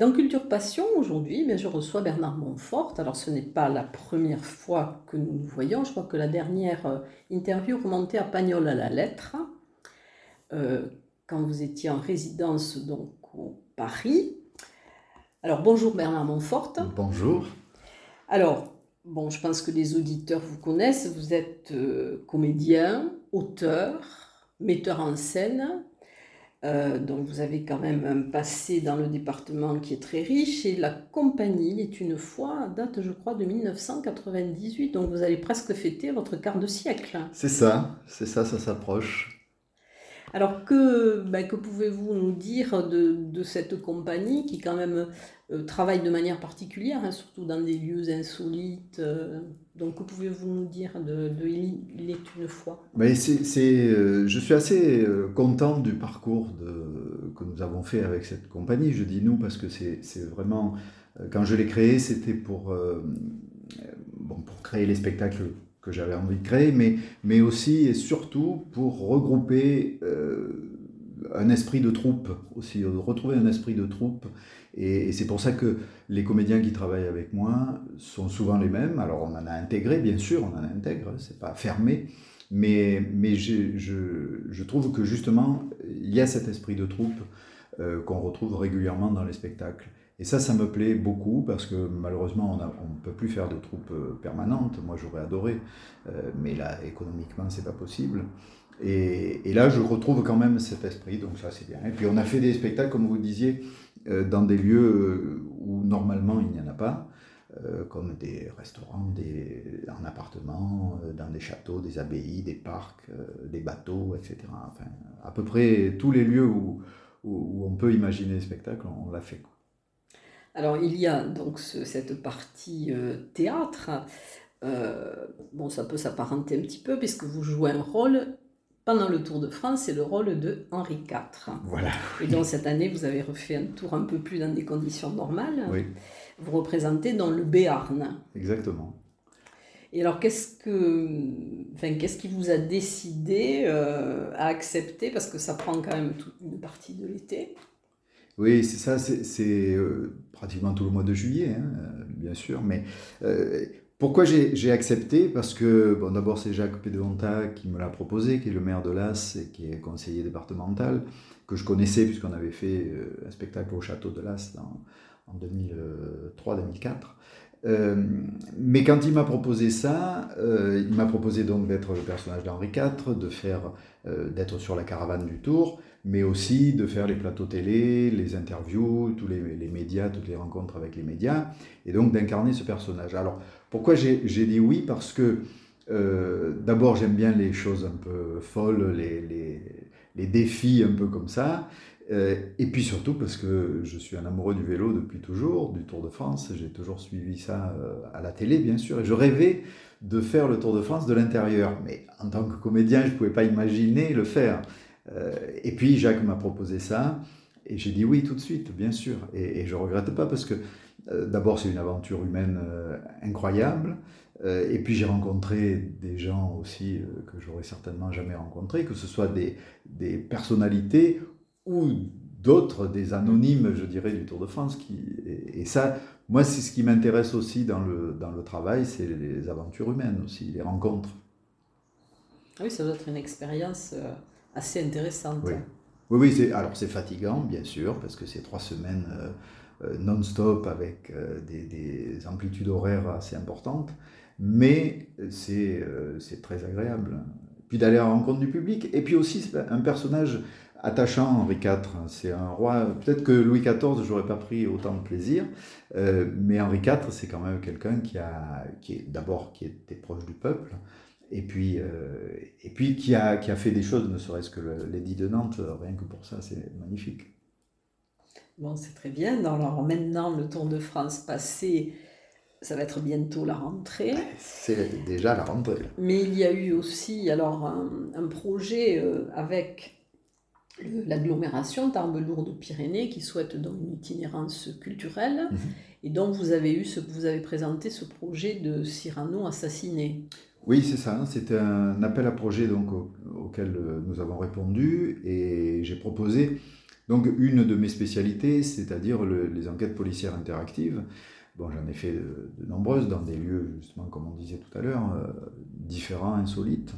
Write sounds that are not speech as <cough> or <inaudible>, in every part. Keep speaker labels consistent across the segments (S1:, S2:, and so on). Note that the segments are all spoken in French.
S1: Dans Culture Passion, aujourd'hui, je reçois Bernard Montfort. Alors, ce n'est pas la première fois que nous nous voyons. Je crois que la dernière euh, interview remontait à Pagnol à la lettre, euh, quand vous étiez en résidence donc au Paris. Alors, bonjour Bernard Montfort.
S2: Bonjour.
S1: Alors, bon, je pense que les auditeurs vous connaissent. Vous êtes euh, comédien, auteur, metteur en scène, euh, donc vous avez quand même un passé dans le département qui est très riche et la compagnie est une fois, date je crois de 1998, donc vous allez presque fêter votre quart de siècle.
S2: C'est ça, c'est ça, ça s'approche.
S1: Alors que, ben, que pouvez-vous nous dire de, cette compagnie qui quand même euh, travaille de manière particulière, hein, surtout dans des lieux insolites euh, Donc que pouvez-vous nous dire de, de, Il est une fois?
S2: C'est, euh, Je suis assez content du parcours que nous avons fait avec cette compagnie. Je dis nous parce que c'est, vraiment... Quand je l'ai créé, c'était pour créer les spectacles que j'avais envie de créer, mais, mais aussi et surtout pour regrouper euh, un esprit de troupe aussi, retrouver un esprit de troupe. Et, c'est pour ça que les comédiens qui travaillent avec moi sont souvent les mêmes. Alors on en a intégré, bien sûr, on en intègre, c'est pas fermé, mais, mais je, je, je, trouve que justement, il y a cet esprit de troupe euh, qu'on retrouve régulièrement dans les spectacles. Et ça, ça me plaît beaucoup parce que malheureusement, on ne peut plus faire de troupes permanentes. Moi, j'aurais adoré, euh, mais là, économiquement, c'est pas possible. Et, là, je retrouve quand même cet esprit, donc ça, c'est bien. Et puis, on a fait des spectacles, comme vous disiez, euh, dans des lieux où normalement il n'y en a pas, euh, comme des restaurants, des, en appartement, euh, dans des châteaux, des abbayes, des parcs, euh, des bateaux, etc. Enfin, à peu près tous les lieux où, où, on peut imaginer des spectacles, on, l'a fait.
S1: Alors il y a donc ce, cette partie euh, théâtre. Euh, bon, ça peut s'apparenter un petit peu puisque vous jouez un rôle pendant le Tour de France, c'est le rôle de Henri IV.
S2: Voilà.
S1: Et donc cette année, vous avez refait un tour un peu plus dans des conditions normales.
S2: Oui.
S1: Vous représentez dans le Béarn.
S2: Exactement.
S1: Et alors, qu'est-ce que, enfin, qu'est-ce qui vous a décidé euh, à accepter? Parce que ça prend quand même toute une partie de l'été.
S2: Oui, c'est ça, c'est euh, pratiquement tout le mois de juillet, hein, bien sûr. Mais euh, pourquoi j'ai accepté? Parce que, bon, d'abord, c'est Jacques Pédonta qui me l'a proposé, qui est le maire de Las et qui est conseiller départemental, que je connaissais puisqu'on avait fait euh, un spectacle au château de Las en 2003-2004. Euh, mais quand il m'a proposé ça, euh, il m'a proposé donc d'être le personnage d'Henri IV, de faire, euh, d'être sur la caravane du Tour, mais aussi de faire les plateaux télé, les interviews, tous les, médias, toutes les rencontres avec les médias, et donc d'incarner ce personnage. Alors, pourquoi j'ai dit oui? Parce que d'abord, j'aime bien les choses un peu folles, les, les, les, défis un peu comme ça. Euh, et puis surtout parce que je suis un amoureux du vélo depuis toujours, du Tour de France. J'ai toujours suivi ça euh, à la télé, bien sûr. Et je rêvais de faire le Tour de France de l'intérieur. Mais en tant que comédien, je ne pouvais pas imaginer le faire. Euh, et puis Jacques m'a proposé ça. Et j'ai dit oui tout de suite, bien sûr. Et, je ne regrette pas parce que d'abord, c'est une aventure humaine incroyable. Et puis, j'ai rencontré des gens aussi que j'aurais certainement jamais rencontrés, que ce soit des, des personnalités ou d'autres, des anonymes, je dirais, du Tour de France. Qui, et, et, ça, moi, c'est ce qui m'intéresse aussi dans le, dans le travail, c'est les aventures humaines aussi, les rencontres.
S1: Oui, ça doit être une expérience euh, assez intéressante.
S2: Oui, oui, oui c'est, alors c'est fatigant, bien sûr, parce que c'est trois semaines euh, euh, non-stop avec des, des, amplitudes horaires assez importantes, mais c'est, c'est très agréable. Puis d'aller à la rencontre du public, et puis aussi un personnage attachant, Henri IV. C'est un roi. Peut-être que Louis XIV, j'aurais pas pris autant de plaisir, mais Henri IV, c'est quand même quelqu'un qui a, qui est d'abord qui était proche du peuple, et puis, euh, et puis qui, a, qui a fait des choses, ne serait-ce que l'édit de Nantes, rien que pour ça, c'est magnifique.
S1: Bon, c'est très bien. Alors maintenant, le Tour de France passé, ça va être bientôt la rentrée.
S2: C'est déjà la rentrée.
S1: Mais il y a eu aussi alors un, projet euh, avec l'agglomération Tarbes-Lourdes-Pyrénées qui souhaite donc une itinérance culturelle. Mhm. Et donc vous avez eu ce, vous avez présenté ce projet de Cyrano assassiné.
S2: Oui, c'est ça. C'était un appel à projet donc, auquel euh, nous avons répondu et j'ai proposé donc une de mes spécialités, c'est-à-dire les enquêtes policières interactives. Bon, j'en ai fait de, nombreuses dans des lieux, justement, comme on disait tout à l'heure, euh, différents, insolites.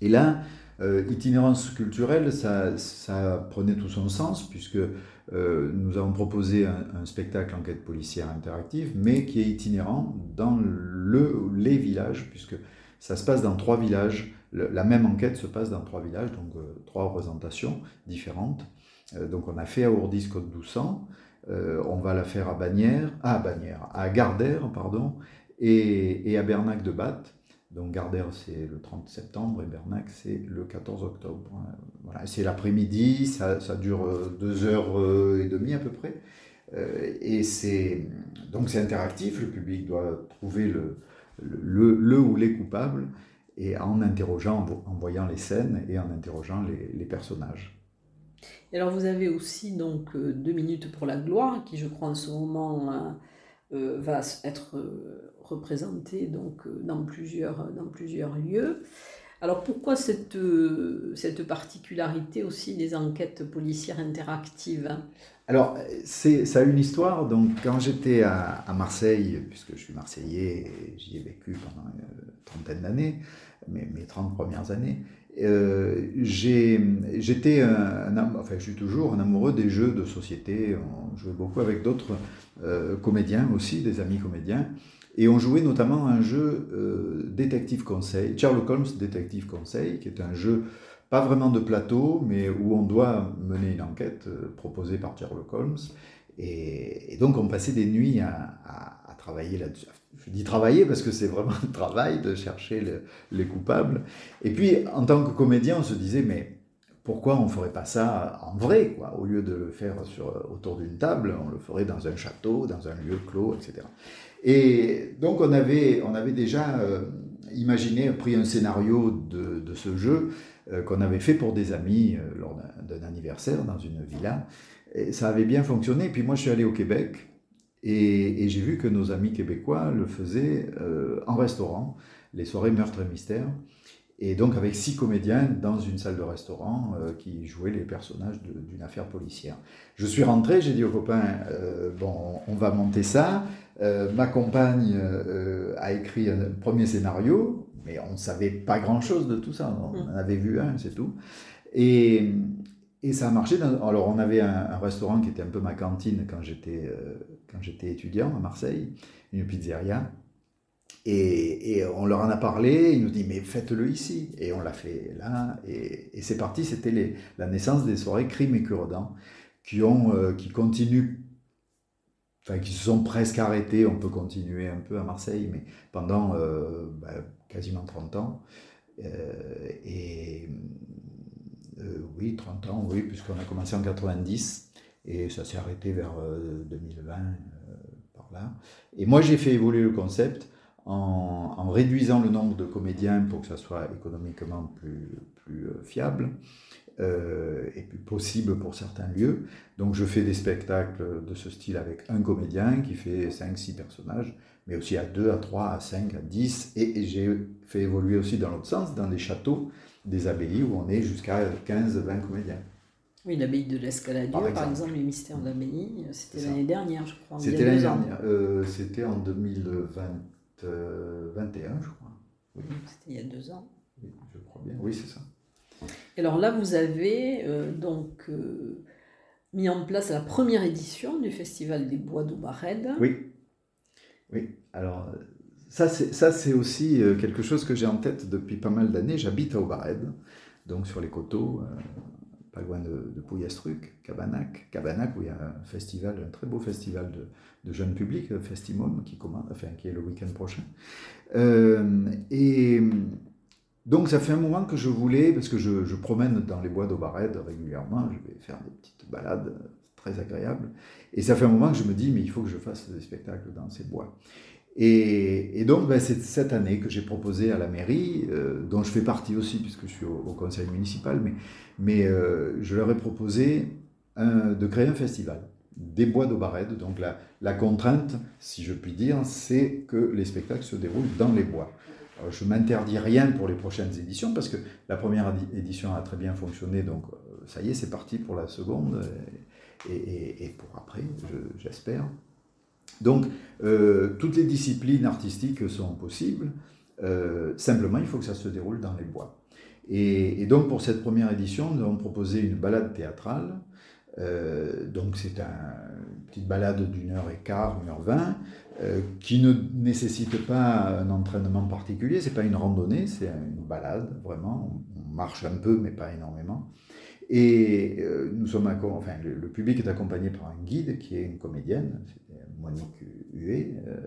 S2: Et là, euh, itinérance culturelle, ça, prenait tout son sens, puisque euh, nous avons proposé un, spectacle enquête policière interactive, mais qui est itinérant dans le, les villages, puisque ça se passe dans trois villages. la même enquête se passe dans trois villages, donc euh, trois représentations différentes. donc on a fait à Ourdis Côte d'Oussan, on va la faire à Bagnères, à Bagnères, à Gardère, pardon, et, et à Bernac de Batte. Donc Gardère, c'est le 30 septembre et Bernac, c'est le 14 octobre. Voilà, c'est l'après-midi, ça, dure euh, deux heures euh, et demie à peu près. Euh, et c'est donc c'est interactif, le public doit trouver le, le, ou les coupables et en interrogeant, en voyant les scènes et en interrogeant les, les personnages.
S1: Et alors vous avez aussi donc deux minutes pour la gloire, qui je crois en ce moment va être représentés donc, euh, dans, plusieurs, dans plusieurs lieux. Alors pourquoi cette, euh, cette particularité aussi des enquêtes policières interactives
S2: Alors ça a une histoire. Donc quand j'étais à, Marseille, puisque je suis marseillais j'y ai vécu pendant une trentaine d'années, mes, mes 30 premières années, euh, j'étais un, enfin je suis toujours un amoureux des jeux de société. On jouait beaucoup avec d'autres comédiens aussi, des amis comédiens. Et on jouait notamment un jeu euh, détective conseil, Sherlock Holmes détective conseil, qui est un jeu pas vraiment de plateau, mais où on doit mener une enquête euh, proposée par Sherlock Holmes. Et, donc on passait des nuits à, travailler là-dessus. Je dis travailler parce que c'est vraiment un travail de chercher les coupables. Et puis en tant que comédien, on se disait, mais pourquoi on ne ferait pas ça en vrai quoi? Au lieu de le faire sur, autour d'une table, on le ferait dans un château, dans un lieu clos, etc. Et donc on avait, on avait déjà euh, imaginé, pris un scénario de, de ce jeu euh, qu'on avait fait pour des amis euh, lors d'un anniversaire dans une villa. Et ça avait bien fonctionné. Puis moi je suis allé au Québec et, et j'ai vu que nos amis québécois le faisaient en restaurant, les soirées meurtre et mystère. Et donc avec six comédiens dans une salle de restaurant qui jouaient les personnages d'une affaire policière. Je suis rentré, j'ai dit aux copains, bon, on va monter ça. Euh, ma compagne euh, a écrit un premier scénario, mais on ne savait pas grand-chose de tout ça. On mm. en avait vu un, c'est tout. Et, et, ça a marché. alors, on avait un, restaurant qui était un peu ma cantine quand j'étais euh, étudiant à Marseille, une pizzeria. Et, et, on leur en a parlé, ils nous disent mais faites-le ici. Et on l'a fait là, et, et c'est parti, c'était la naissance des soirées Crime et cure qui, ont, qui continuent enfin qui se sont presque arrêtés, on peut continuer un peu à Marseille, mais pendant euh, bah, quasiment 30 ans. Euh, et euh, oui, 30 ans, oui, puisqu'on a commencé en 90 et ça s'est arrêté vers 2020, par là. Et moi, j'ai fait évoluer le concept en, en, réduisant le nombre de comédiens pour que ça soit économiquement plus, plus fiable euh, et plus possible pour certains lieux. Donc je fais des spectacles de ce style avec un comédien qui fait 5-6 personnages, mais aussi à 2, à 3, à 5, à 10. Et, j'ai fait évoluer aussi dans l'autre sens, dans les châteaux des abbayes où on est jusqu'à 15-20 comédiens.
S1: Oui, l'abbaye de l'Escaladieu, par, exemple. les mystères de l'abbaye, c'était l'année dernière, je crois.
S2: C'était l'année dernière, c'était en 2021, je crois.
S1: Oui. C'était il y a deux ans.
S2: Oui, je crois bien, oui, c'est ça.
S1: Et alors là, vous avez donc mis en place la première édition du Festival des Bois d'Aubarède.
S2: Oui. Oui, alors ça c'est aussi euh, quelque chose que j'ai en tête depuis pas mal d'années. J'habite à Aubarède, donc sur les coteaux, euh, pas loin de, de Pouillastruc, Cabanac. Cabanac où il y a un festival, un très beau festival de, jeunes publics, Festimum, qui, commence, enfin, qui est le week-end prochain. Euh, et donc ça fait un moment que je voulais, parce que je, promène dans les bois d'Aubarède régulièrement, je vais faire des petites balades très agréables, et ça fait un moment que je me dis, mais il faut que je fasse des spectacles dans ces bois. Et, donc, ben, c'est cette année que j'ai proposé à la mairie, euh, dont je fais partie aussi, puisque je suis au, conseil municipal, mais, euh, je leur ai proposé de créer un festival des bois d'Aubarède. Donc, la, contrainte, si je puis dire, c'est que les spectacles se déroulent dans les bois. Je m'interdis rien pour les prochaines éditions, parce que la première édition a très bien fonctionné, donc euh, ça y est, c'est parti pour la seconde, et, pour après, j'espère. Donc, euh, toutes les disciplines artistiques sont possibles. Euh, simplement, il faut que ça se déroule dans les bois. Et, donc, pour cette première édition, nous avons proposé une balade théâtrale. Euh, donc, c'est une petite balade d'une heure et quart, une heure vingt, qui ne nécessite pas un entraînement particulier. C'est pas une randonnée, c'est une balade, vraiment. On marche un peu, mais pas énormément. Et nous sommes, enfin, le, public est accompagné par un guide qui est une comédienne, Monique Huet, euh,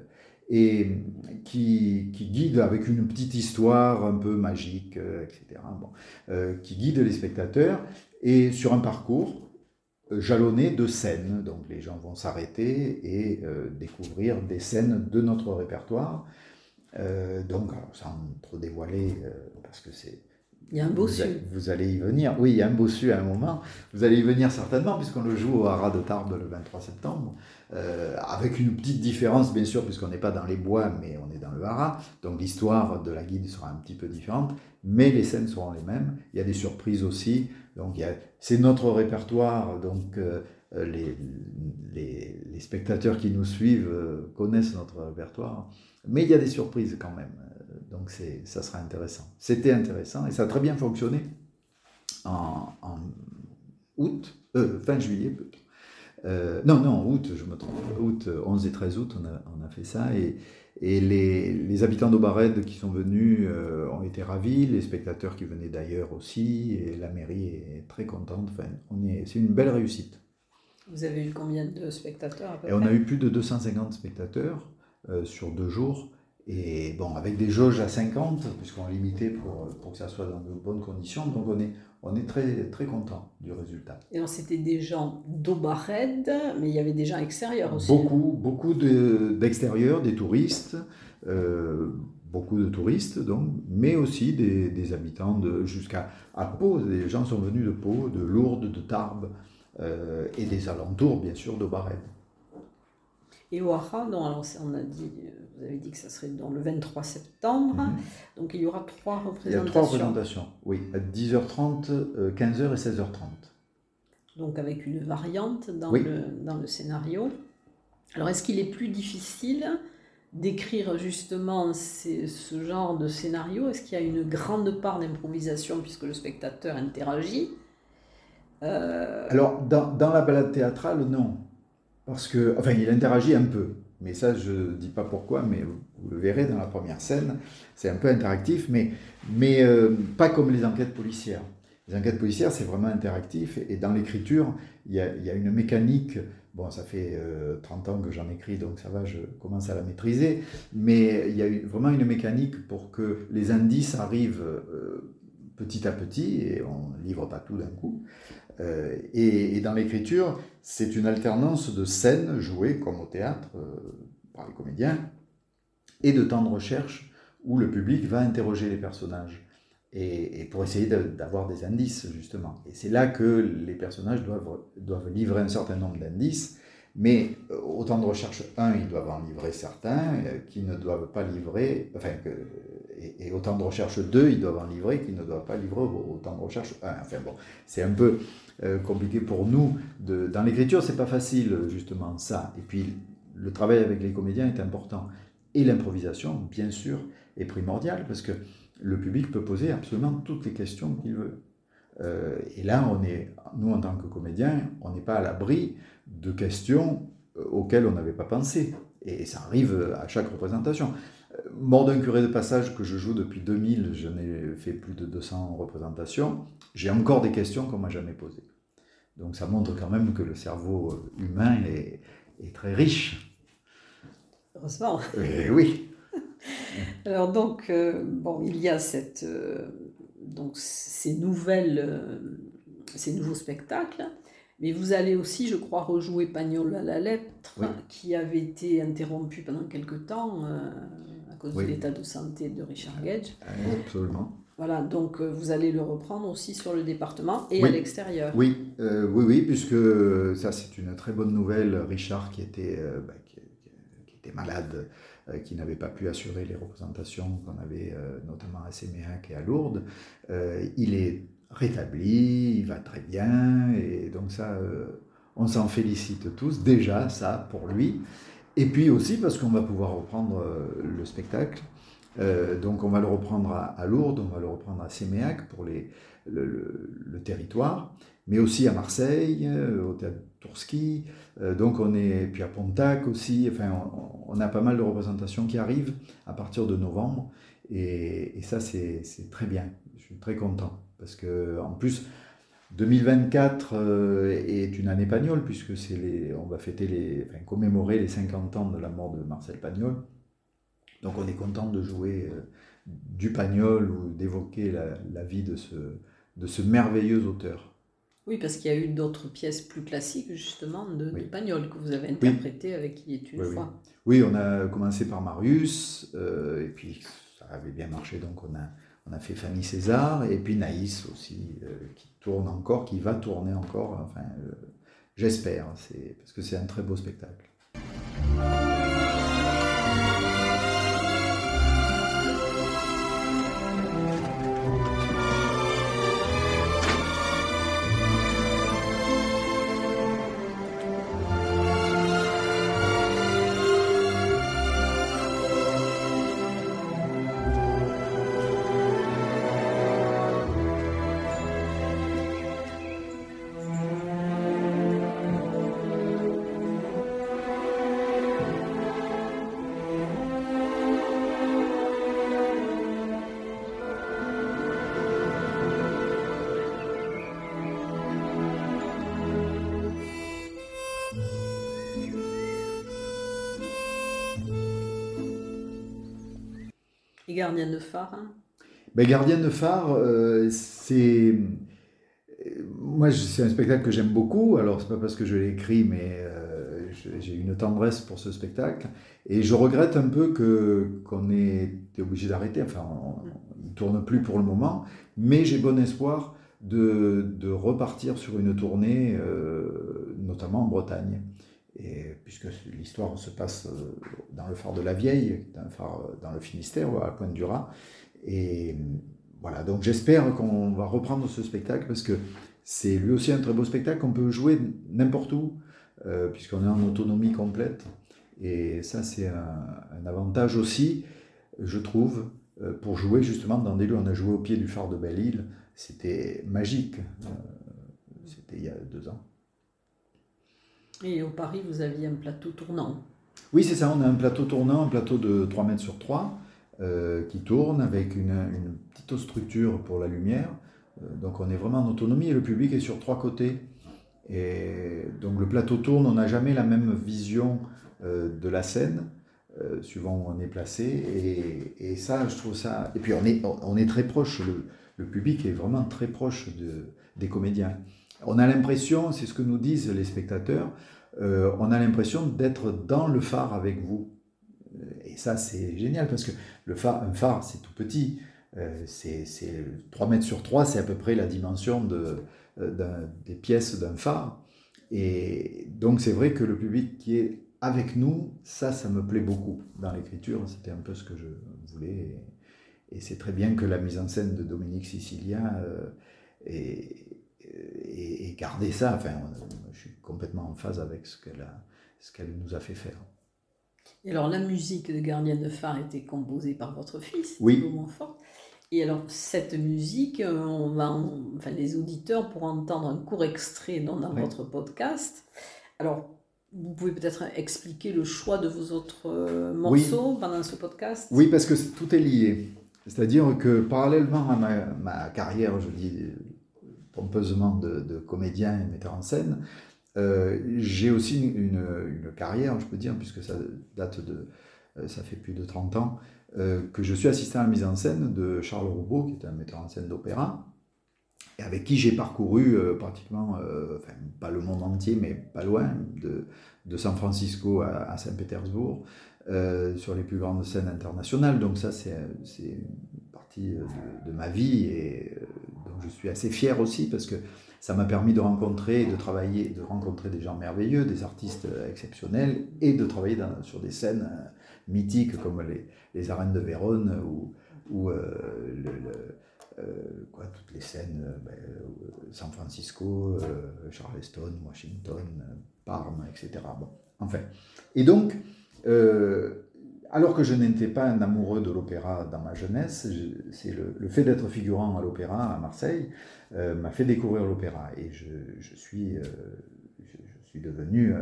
S2: et qui, guide avec une petite histoire un peu magique, euh, etc., bon, euh, qui guide les spectateurs, et sur un parcours jalonné de scènes. Donc les gens vont s'arrêter et découvrir des scènes de notre répertoire. donc, sans trop dévoiler, parce que c'est
S1: il y a un bossu.
S2: Vous, vous, allez y venir. Oui, il y a un bossu à un moment. Vous allez y venir certainement, puisqu'on le joue au Haras de Tarbes le 23 septembre. Euh, avec une petite différence, bien sûr, puisqu'on n'est pas dans les bois, mais on est dans le Haras. Donc l'histoire de la guide sera un petit peu différente, mais les scènes seront les mêmes. Il y a des surprises aussi. Donc c'est notre répertoire. Donc euh, les, les, les, spectateurs qui nous suivent euh, connaissent notre répertoire. Mais il y a des surprises quand même. Donc ça sera intéressant. C'était intéressant et ça a très bien fonctionné en, août, euh, fin juillet. Euh, non, non, août, je me trompe. Août, 11 et 13 août, on a, on a fait ça. Et, et les, les, habitants d'Aubarède qui sont venus euh, ont été ravis, les spectateurs qui venaient d'ailleurs aussi, et la mairie est très contente. Enfin, c'est une belle réussite.
S1: Vous avez eu combien de spectateurs à peu
S2: et On a eu plus de 250 spectateurs sur deux jours. Et bon, avec des jauges à 50, puisqu'on limitait pour, pour que ça soit dans de bonnes conditions, donc on est, on est très, très content du résultat.
S1: Et alors c'était des gens d'Aubarède, mais il y avait des gens extérieurs aussi.
S2: Beaucoup, beaucoup d'extérieurs, des touristes, euh, beaucoup de touristes, donc, mais aussi des, des habitants de jusqu'à à Pau. Les gens sont venus de Pau, de Lourdes, de Tarbes euh, et des alentours, bien sûr, d'Aubarède.
S1: Et au Hara, on a dit vous avez dit que ça serait dans le 23 septembre. Mhm. Donc il y aura trois représentations. Il y a
S2: trois représentations, oui, à 10h30, 15h euh, et 16h30.
S1: Donc avec une variante dans, le, dans le scénario. Alors est-ce qu'il est plus difficile d'écrire justement ce genre de scénario? Est-ce qu'il y a une grande part d'improvisation puisque le spectateur interagit?
S2: Euh, Alors dans, dans la balade théâtrale, non. Parce que, enfin, il interagit un peu. Mais ça, je ne dis pas pourquoi, mais vous, le verrez dans la première scène. C'est un peu interactif, mais, mais euh, pas comme les enquêtes policières. Les enquêtes policières, c'est vraiment interactif. Et dans l'écriture, il y a, une mécanique. Bon, ça fait 30 euh, ans que j'en écris, donc ça va, je commence à la maîtriser. Mais il y a vraiment une mécanique pour que les indices arrivent euh, petit à petit, et on ne livre pas tout d'un coup. Et, et, dans l'écriture, c'est une alternance de scènes jouées comme au théâtre euh, par les comédiens et de temps de recherche où le public va interroger les personnages et, pour essayer d'avoir des indices justement. Et c'est là que les personnages doivent, doivent livrer un certain nombre d'indices, mais euh, au temps de recherche 1, ils doivent en livrer certains euh, qui ne doivent pas livrer, enfin, et, autant de recherche 2, ils doivent en livrer qu'ils ne doivent pas livrer autant de recherche 1. Enfin bon, c'est un peu euh, compliqué pour nous. Dans l'écriture, c'est pas facile, justement, ça. Et puis, le travail avec les comédiens est important. Et l'improvisation, bien sûr, est primordiale, parce que le public peut poser absolument toutes les questions qu'il veut. Euh, et là, on est, nous, en tant que comédiens, on n'est pas à l'abri de questions euh, auxquelles on n'avait pas pensé. Et ça arrive à chaque représentation. Mort d'un curé de passage que je joue depuis 2000, je n'ai fait plus de 200 représentations, j'ai encore des questions qu'on m'a jamais posées. Donc ça montre quand même que le cerveau humain est, très riche.
S1: Heureusement.
S2: Et oui. <laughs>
S1: Alors donc, euh, bon, il y a cette, euh, donc ces nouvelles, euh, ces nouveaux spectacles, mais vous allez aussi, je crois, rejouer Pagnol à la lettre, qui avait été interrompu pendant quelque temps à cause de l'état de santé de Richard Gage.
S2: Absolument.
S1: Voilà, donc euh, vous allez le reprendre aussi sur le département et à l'extérieur.
S2: Oui, euh, oui, oui, puisque ça c'est une très bonne nouvelle. Richard qui était, euh, bah, qui, était malade, qui n'avait pas pu assurer les représentations qu'on avait notamment à Séméac et à Lourdes, il est rétabli, il va très bien, et donc ça, on s'en félicite tous déjà, ça pour lui. Et puis aussi parce qu'on va pouvoir reprendre euh, le spectacle. Euh, donc on va le reprendre à, Lourdes, on va le reprendre à Séméac pour les, le, territoire, mais aussi à Marseille, euh, au théâtre Tourski. donc on est, puis à Pontac aussi. Enfin, on, a pas mal de représentations qui arrivent à partir de novembre, et, et ça c'est très bien. Je suis très content parce que en plus 2024 euh, est une année Pagnol, puisque c'est les, on va fêter les, enfin, commémorer les 50 ans de la mort de Marcel Pagnol. Donc on est content de jouer euh, du Pagnol ou d'évoquer la, vie de ce, de ce merveilleux auteur.
S1: Oui, parce qu'il y a eu d'autres pièces plus classiques, justement, de, Pagnol, que vous avez interprétées avec Il est une fois?
S2: Oui. on a commencé par Marius, euh, et puis ça avait bien marché, donc on a, on a fait Fanny César, et puis Naïs aussi, qui tourne encore, qui va tourner encore. Euh, j'espère, parce que c'est un très beau spectacle.
S1: Gardien de phare hein
S2: ben, Gardien de phare, euh, c'est. Moi, c'est un spectacle que j'aime beaucoup. Alors, c'est pas parce que je l'ai écrit, mais euh, j'ai une tendresse pour ce spectacle. Et je regrette un peu que qu'on ait été obligé d'arrêter. Enfin, il ne tourne plus pour le moment. Mais j'ai bon espoir de, de, repartir sur une tournée, euh, notamment en Bretagne. Puisque l'histoire se passe euh, dans le phare de la Vieille, euh, dans le Finistère, à Pointe du Raz. Et voilà, donc j'espère qu'on va reprendre ce spectacle parce que c'est lui aussi un très beau spectacle qu'on peut jouer n'importe où, euh, puisqu'on est en autonomie complète. Et ça, c'est un, avantage aussi, je trouve, pour jouer justement dans des lieux. On a joué au pied du phare de Belle-Île, c'était magique. c'était il y a deux ans.
S1: Et au Paris, vous aviez un plateau tournant.
S2: Oui, c'est ça, on a un plateau tournant, un plateau de 3 mètres sur 3 euh, qui tourne avec une, petite structure pour la lumière. Euh, donc on est vraiment en autonomie et le public est sur trois côtés. Et donc le plateau tourne, on n'a jamais la même vision euh, de la scène, suivant où on est placé. Et, ça, je trouve ça... Et puis on est, très proche, le, public est vraiment très proche de, des comédiens. On a l'impression, c'est ce que nous disent les spectateurs, euh, on a l'impression d'être dans le phare avec vous. Et ça, c'est génial parce que le phare, un phare, c'est tout petit. Euh, c'est 3 mètres sur 3, c'est à peu près la dimension de, euh, des pièces d'un phare. Et donc, c'est vrai que le public qui est avec nous, ça, ça me plaît beaucoup dans l'écriture. C'était un peu ce que je voulais. et c'est très bien que la mise en scène de Dominique Sicilia ait, gardé ça. Enfin, je suis complètement en phase avec ce qu'elle ce qu'elle nous a fait faire.
S1: Et alors, la musique de Gardien de phare était composée par votre fils,
S2: oui.
S1: Montfort. Et alors, cette musique, euh, on va enfin, les auditeurs pourront entendre un court extrait dans, votre podcast. Alors, vous pouvez peut-être expliquer le choix de vos autres euh, morceaux pendant ce podcast?
S2: Oui, parce que tout est lié. C'est-à-dire que parallèlement à ma, carrière, je dis pompeusement de, comédien et metteur en scène, euh, j'ai aussi une, une, carrière, je peux dire, puisque ça date de, ça fait plus de 30 ans, euh, que je suis assistant à la mise en scène de Charles Roubaud, qui est un metteur en scène d'opéra, et avec qui j'ai parcouru euh, pratiquement, euh, enfin, pas le monde entier, mais pas loin, de, de San Francisco à, Saint-Pétersbourg, sur les plus grandes scènes internationales. Donc ça, c'est une partie de, de, ma vie, et je suis assez fier aussi, parce que ça m'a permis de rencontrer, de travailler, de rencontrer des gens merveilleux, des artistes exceptionnels, et de travailler sur des scènes mythiques comme les, arènes de Vérone ou, euh, euh, toutes les scènes, euh, ben, San Francisco, Charleston, Washington, Parme, etc. Bon, enfin. Et donc, alors que je n'étais pas un amoureux de l'opéra dans ma jeunesse, c'est le, fait d'être figurant à l'opéra à Marseille m'a fait découvrir l'opéra. Et je, je suis, devenu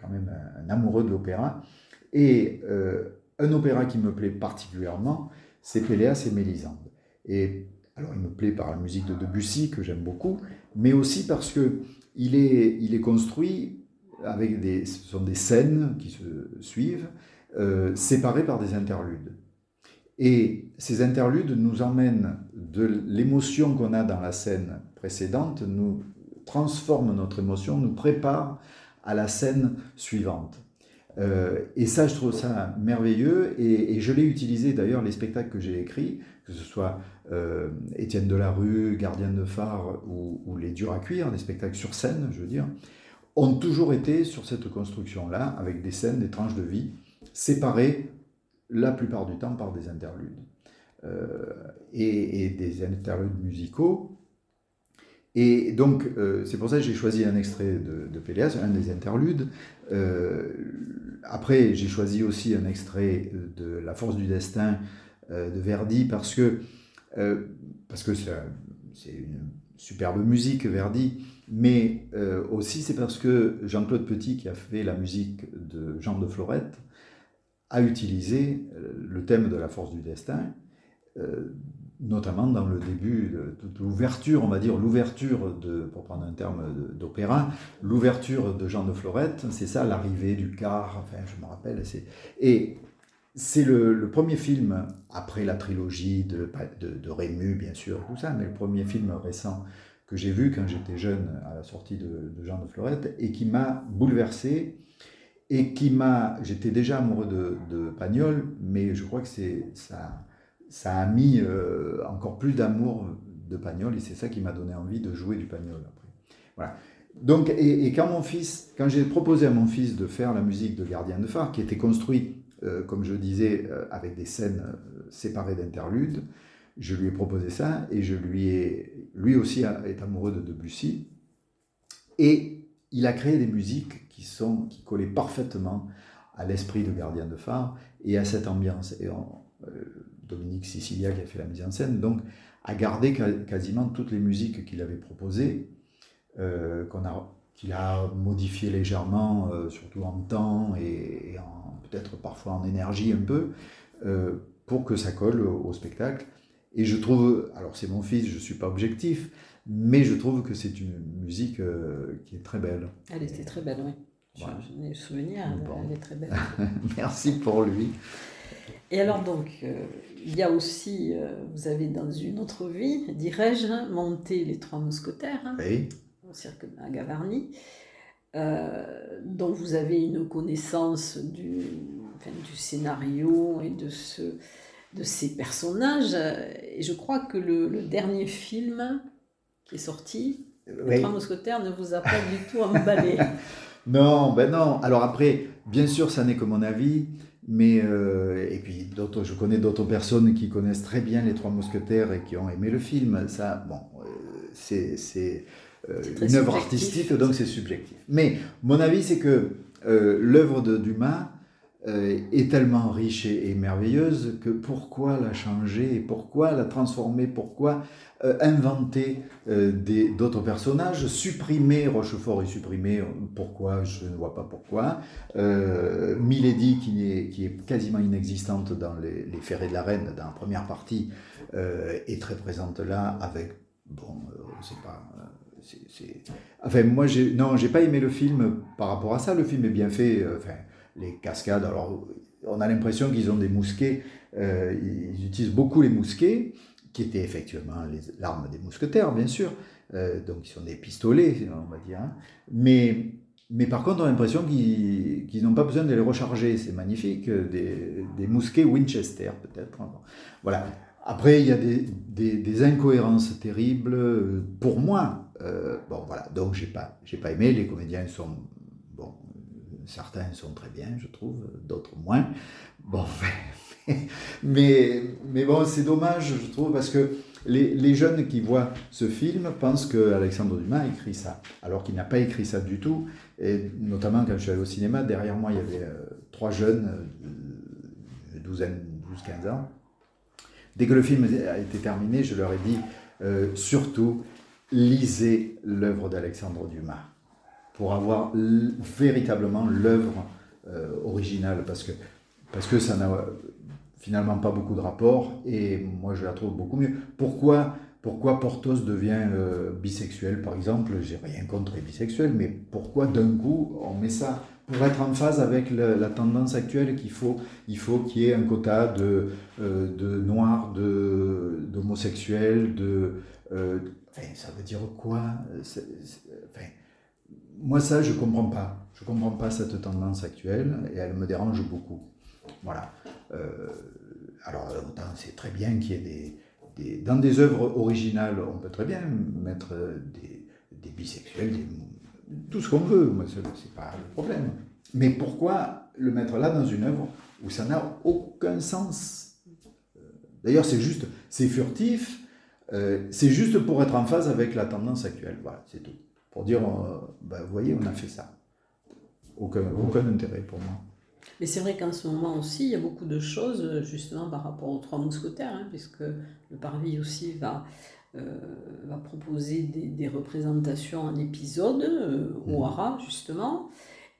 S2: quand même un, amoureux de l'opéra. Et un opéra qui me plaît particulièrement, c'est Péléas et Mélisande. Et alors, il me plaît par la musique de Debussy, que j'aime beaucoup, mais aussi parce que il est, construit avec ce sont des scènes qui se suivent, euh, séparées par des interludes. Et ces interludes nous emmènent de l'émotion qu'on a dans la scène précédente, nous transforment notre émotion, nous préparent à la scène suivante. Euh, et ça, je trouve ça merveilleux. Et, je l'ai utilisé d'ailleurs, les spectacles que j'ai écrits, que ce soit euh, Étienne Delarue, Gardien de phare ou, Les Durs à cuire, des spectacles sur scène, je veux dire, ont toujours été sur cette construction-là, avec des scènes, des tranches de vie, séparées la plupart du temps par des interludes. Euh, et, des interludes musicaux. Et donc, c'est pour ça que j'ai choisi un extrait de, de Péléas, un des interludes. Euh, après, j'ai choisi aussi un extrait de La force du destin euh, de Verdi parce que euh, parce que c'est une superbe musique Verdi, mais aussi c'est parce que Jean-Claude Petit, qui a fait la musique de Jean de Florette, a utilisé le thème de la force du destin notamment dans le début de toute l'ouverture, on va dire l'ouverture pour prendre un terme d'opéra, l'ouverture de Jean de Florette, c'est ça l'arrivée du car, enfin je me rappelle, et c'est le, premier film, après la trilogie de, de, Rému bien sûr, tout ça, mais le premier film récent que j'ai vu quand j'étais jeune à la sortie de, de Jean de Florette, et qui m'a bouleversé, et qui m'a, j'étais déjà amoureux de, de Pagnol, mais je crois que c'est ça ça a mis euh, encore plus d'amour de Pagnol et c'est ça qui m'a donné envie de jouer du Pagnol après. Voilà. Donc, et, quand mon fils, quand j'ai proposé à mon fils de faire la musique de Gardien de phare, qui était construit, euh, comme je disais, euh, avec des scènes séparées d'interludes, je lui ai proposé ça et je lui ai, lui aussi est amoureux de Debussy et il a créé des musiques qui sont, qui collaient parfaitement à l'esprit de Gardien de phare et à cette ambiance. Et Dominique Sicilia qui a fait la mise en scène, donc a gardé quasiment toutes les musiques qu'il avait proposées, euh, qu'il a modifiées légèrement, euh, surtout en temps et, peut-être parfois en énergie un peu, euh, pour que ça colle au, spectacle. Et je trouve, alors c'est mon fils, je ne suis pas objectif, mais je trouve que c'est une musique qui est très belle.
S1: Elle était très belle, oui. J'en ai le souvenir, elle est très belle. <laughs>
S2: Merci pour lui.
S1: Et alors donc, euh, il y a aussi, euh, vous avez dans une autre vie, dirais-je, monté les Trois Mousquetaires hein, au cirque à Gavarnie, euh, dont vous avez une connaissance du, du scénario et de, ce, de ces personnages. Et je crois que le, dernier film qui est sorti, Les Trois Mousquetaires, ne vous a pas du tout emballé. <laughs>
S2: non, ben non. Alors après, bien sûr, ça n'est que mon avis Mais, euh, et puis, d'autres, je connais d'autres personnes qui connaissent très bien Les Trois Mousquetaires et qui ont aimé le film. Ça, bon, euh, c'est, c'est euh, une œuvre artistique, donc c'est subjectif. Mais mon avis, c'est que l'œuvre de Dumas est tellement riche et, merveilleuse que pourquoi la changer et pourquoi la transformer, pourquoi euh, inventer euh, d'autres personnages, supprimer Rochefort et supprimer, pourquoi, je ne vois pas pourquoi, euh, Milady qui est, qui est quasiment inexistante dans les, les Ferrets de la Reine, dans la première partie, euh, est très présente là avec, bon, c'est pas... c'est Enfin, moi, j'ai, non, j'ai pas aimé le film par rapport à ça. Le film est bien fait. enfin, les cascades, alors, on a l'impression qu'ils ont des mousquets. ils utilisent beaucoup les mousquets qui étaient effectivement l'arme des mousquetaires, bien sûr. Euh, donc, ils sont des pistolets, on va dire. Hein. Mais, mais par contre, on a l'impression qu'ils n'ont pas besoin de les recharger. C'est magnifique. Des, des, mousquets Winchester, peut-être. Voilà. Après, il y a des, incohérences terribles euh, pour moi. Euh, bon, voilà. Donc, j'ai pas, j'ai pas aimé. Les comédiens sont, certains sont très bien, je trouve, d'autres moins. Bon, <laughs> mais, bon, c'est dommage, je trouve, parce que les, les, jeunes qui voient ce film pensent que Alexandre Dumas a écrit ça, alors qu'il n'a pas écrit ça du tout. Et notamment quand je suis allé au cinéma, derrière moi, il y avait euh, trois jeunes, euh, 12-15 ans. Dès que le film a été terminé, je leur ai dit euh, surtout, lisez l'œuvre d'Alexandre Dumas pour avoir véritablement l'œuvre euh, originale, parce que, parce que ça n'a finalement pas beaucoup de rapport et moi je la trouve beaucoup mieux. Pourquoi, pourquoi Portos devient euh, bisexuel par exemple? J'ai rien contre les bisexuels, mais pourquoi d'un coup on met ça pour être en phase avec la tendance actuelle qu'il faut il faut qu'il y ait un quota de, euh, de noirs, d'homosexuels, de, enfin, ça veut dire quoi? Moi ça je comprends pas. Je comprends pas cette tendance actuelle et elle me dérange beaucoup. Voilà. Euh, alors, c'est très bien qu'il y ait des, Dans des œuvres originales, on peut très bien mettre des, des bisexuels, tout ce qu'on veut, moi, c'est pas le problème. Mais pourquoi le mettre là dans une œuvre où ça n'a aucun sens? Euh, D'ailleurs, c'est juste, c'est furtif, euh, c'est juste pour être en phase avec la tendance actuelle. Voilà, c'est tout. Pour dire, ben, vous voyez, on a fait ça. Aucun, aucun intérêt pour moi.
S1: Mais c'est vrai qu'en ce moment aussi, il y a beaucoup de choses, justement, par rapport aux trois mousquetaires, hein, puisque le Parvis aussi va, euh, va proposer des, représentations en épisode, euh, au mmh. Hara, justement.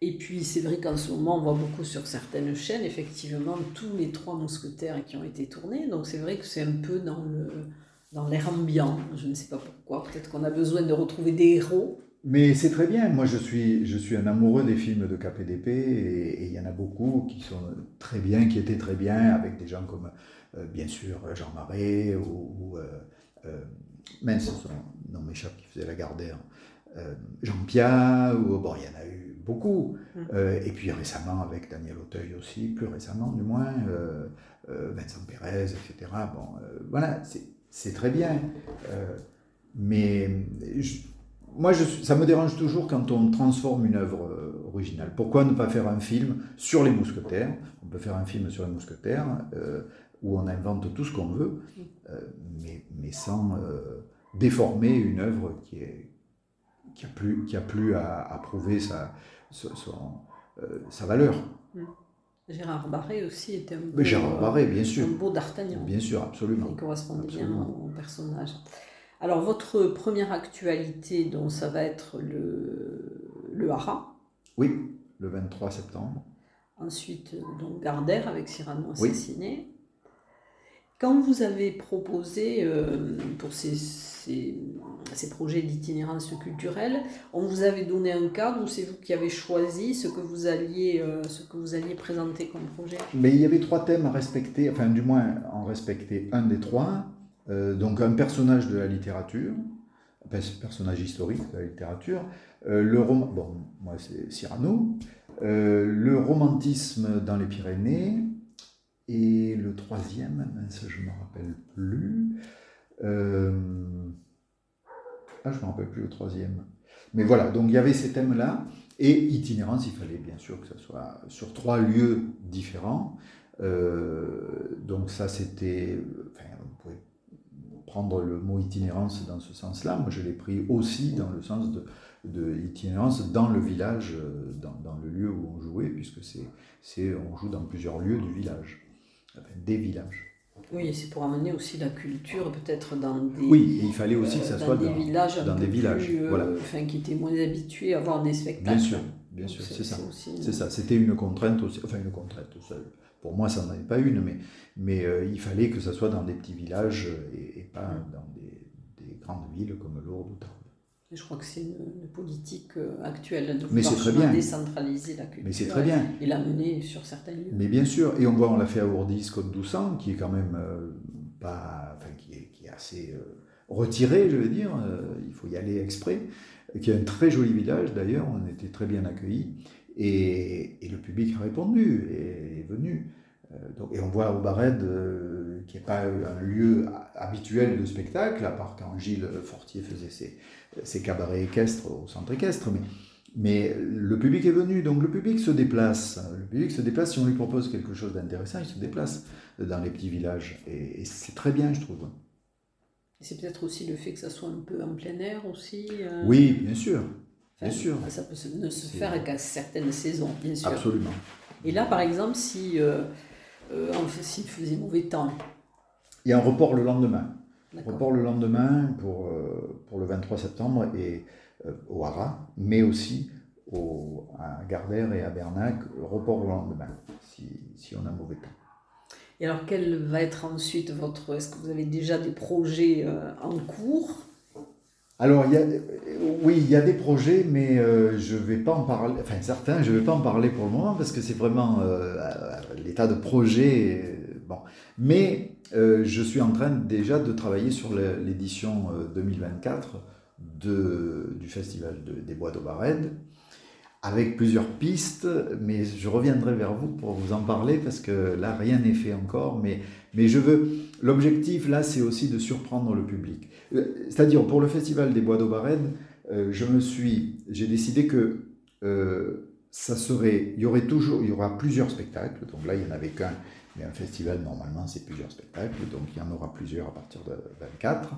S1: Et puis, c'est vrai qu'en ce moment, on voit beaucoup sur certaines chaînes, effectivement, tous les trois mousquetaires qui ont été tournés. Donc, c'est vrai que c'est un peu dans le dans l'air ambiant. Je ne sais pas pourquoi. Peut-être qu'on a besoin de retrouver des héros
S2: mais c'est très bien. Moi, je suis, je suis un amoureux des films de KPDP et il y en a beaucoup qui sont très bien, qui étaient très bien, avec des gens comme, euh, bien sûr, Jean Marais ou, euh, euh, mince, son nom m'échappe, qui faisait la Gardère, euh, Jean Pia, ou bon, il y en a eu beaucoup. Mm. et puis récemment avec Daniel Auteuil aussi, plus récemment du moins, Vincent Pérez, etc. Bon, voilà, c'est très bien. mais je, moi, je, ça me dérange toujours quand on transforme une œuvre euh, originale. Pourquoi ne pas faire un film sur les mousquetaires? On peut faire un film sur les mousquetaires euh, où on invente tout ce qu'on veut, euh, mais, mais, sans déformer une œuvre qui, est, qui a plus, qui a plus à, prouver sa, sa valeur.
S1: Gérard Barré aussi était un
S2: beau, Gérard Barré, bien sûr.
S1: Un beau d'Artagnan.
S2: Bien sûr, absolument.
S1: Il correspondait bien au personnage. Alors, votre première actualité, donc, ça va être le, le Hara.
S2: Oui, le 23 septembre.
S1: Ensuite, donc, Gardère avec Cyrano assassiné. Quand vous avez proposé euh, pour ces, ces, ces projets d'itinérance culturelle, on vous avait donné un cadre ou c'est vous qui avez choisi ce que vous alliez, euh, ce que vous alliez présenter comme projet?
S2: Mais il y avait trois thèmes à respecter, enfin du moins en respecter un des trois. Euh, donc un personnage de la littérature, un personnage historique de la littérature, euh, le roman, bon, moi c'est Cyrano, euh, le romantisme dans les Pyrénées, et le troisième, je ne me rappelle plus. ah, je ne me rappelle plus le troisième. Mais voilà, donc il y avait ces thèmes-là. Et itinérance, il fallait bien sûr que ça soit sur trois lieux différents. donc ça, c'était... Enfin, prendre le mot itinérance dans ce sens-là. Moi, je l'ai pris aussi dans le sens de, de l'itinérance dans le village, dans, dans, le lieu où on jouait, puisque c'est, on joue dans plusieurs lieux du village, enfin, des villages.
S1: Oui, c'est pour amener aussi la culture peut-être dans des.
S2: Oui, il fallait aussi que ça
S1: euh,
S2: soit
S1: des villages,
S2: dans des villages,
S1: euh,
S2: voilà.
S1: enfin, qui étaient moins habitués à voir des spectacles.
S2: Bien sûr, bien sûr, c'est, ça. C'est ça. C'était une contrainte aussi, enfin une contrainte. Pour moi, ça n'en est pas une, mais, mais euh, il fallait que ça soit dans des petits villages et, pas dans des, des, grandes villes comme Lourdes ou Tarbes.
S1: Je crois que c'est une, politique actuelle de
S2: mais très bien.
S1: décentraliser la culture
S2: mais c'est très bien.
S1: et, la mener sur certains lieux.
S2: Mais bien sûr, et on voit, on l'a fait à Ourdis, Côte d'Oussan, qui est quand même pas, enfin, qui, est, qui est assez euh, retiré, je veux dire, euh, il faut y aller exprès, qui est un très joli village d'ailleurs, on était très bien accueillis, et, le public a répondu et est venu. Euh, et on voit au Barred, qui n'est pas un lieu habituel de spectacle, à part quand Gilles Fortier faisait ses, cabarets équestres au centre équestre, mais le public est venu, donc le public se déplace. Le public se déplace, si on lui propose quelque chose d'intéressant, il se déplace dans les petits villages. Et, c'est très bien, je trouve.
S1: C'est peut-être aussi le fait que ça soit un peu en plein air aussi. Euh,
S2: oui, bien sûr. bien sûr.
S1: Ça peut ne se faire qu'à certaines saisons, bien sûr.
S2: Absolument.
S1: Et là, par exemple, si euh, euh, s'il faisait mauvais temps.
S2: Il y a un report le lendemain. Report le lendemain pour, pour le 23 septembre et au Hara, mais aussi au, à Gardère et à Bernac, report le lendemain, si, si on a mauvais temps.
S1: Et alors, quel va être ensuite votre. Est-ce que vous avez déjà des projets euh, en cours?
S2: Alors, y a, oui, il y a des projets, mais euh, je ne vais pas en parler, enfin certains, je ne vais pas en parler pour le moment parce que c'est vraiment euh, l'état de projet. Bon. Mais je suis en train déjà de travailler sur l'édition 2024 de, du Festival des Bois d'Aubared avec plusieurs pistes, mais je reviendrai vers vous pour vous en parler parce que là, rien n'est fait encore. Mais, mais je veux. L'objectif, là, c'est aussi de surprendre le public. Euh, c'est-à-dire, pour le Festival des Bois d'Aubared, euh, je me suis. J'ai décidé que. Euh, ça serait, il y aurait toujours, il y aura plusieurs spectacles. Donc là, il n'y en avait qu'un, mais un festival normalement c'est plusieurs spectacles, donc il y en aura plusieurs à partir de 24.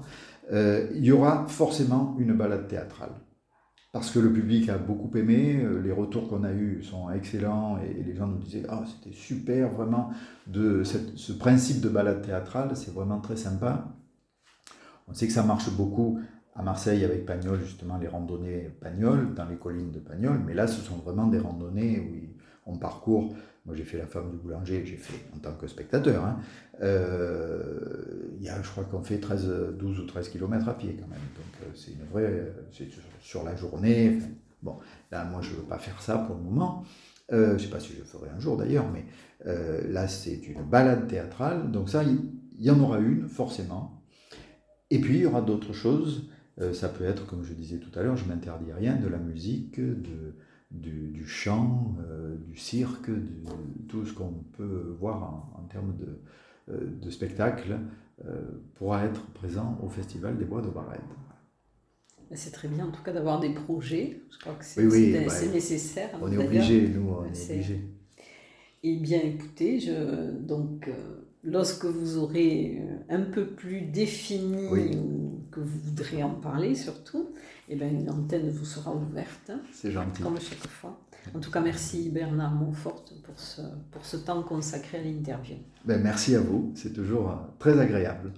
S2: il y aura forcément une balade théâtrale parce que le public a beaucoup aimé, euh, les retours qu'on a eus sont excellents et les gens nous disaient ah c'était super vraiment de ce principe de balade théâtrale, c'est vraiment très sympa. On sait que ça marche beaucoup à Marseille avec Pagnol justement les randonnées Pagnol dans les collines de Pagnol, mais là ce sont vraiment des randonnées où on parcourt moi, j'ai fait La femme du boulanger, j'ai fait en tant que spectateur. Hein. Euh, y a, je crois qu'on fait 13, 12 ou 13 km à pied quand même. Donc, euh, c'est une vraie. C'est sur la journée. bon, là, moi, je ne veux pas faire ça pour le moment. Euh, je ne sais pas si je le ferai un jour d'ailleurs, mais là, c'est une balade théâtrale. Donc, ça, il y, en aura une, forcément. Et puis, il y aura d'autres choses. ça peut être, comme je disais tout à l'heure, je m'interdis rien, de la musique, de du, chant, euh, du cirque, tout ce qu'on peut voir en, termes de, euh, de spectacle euh, pourra être présent au Festival des Bois de Barrette.
S1: C'est très bien en tout cas d'avoir des projets. Je crois que c'est nécessaire.
S2: On est obligé, nous, on est, obligé.
S1: Eh bien, écoutez, je, donc, lorsque vous aurez un peu plus défini que vous voudrez en parler surtout, eh bien, une antenne vous sera ouverte.
S2: C'est gentil.
S1: Comme chaque fois. En tout cas, merci Bernard Montfort pour ce, pour ce temps consacré à l'interview.
S2: Ben, merci à vous, c'est toujours euh, très agréable.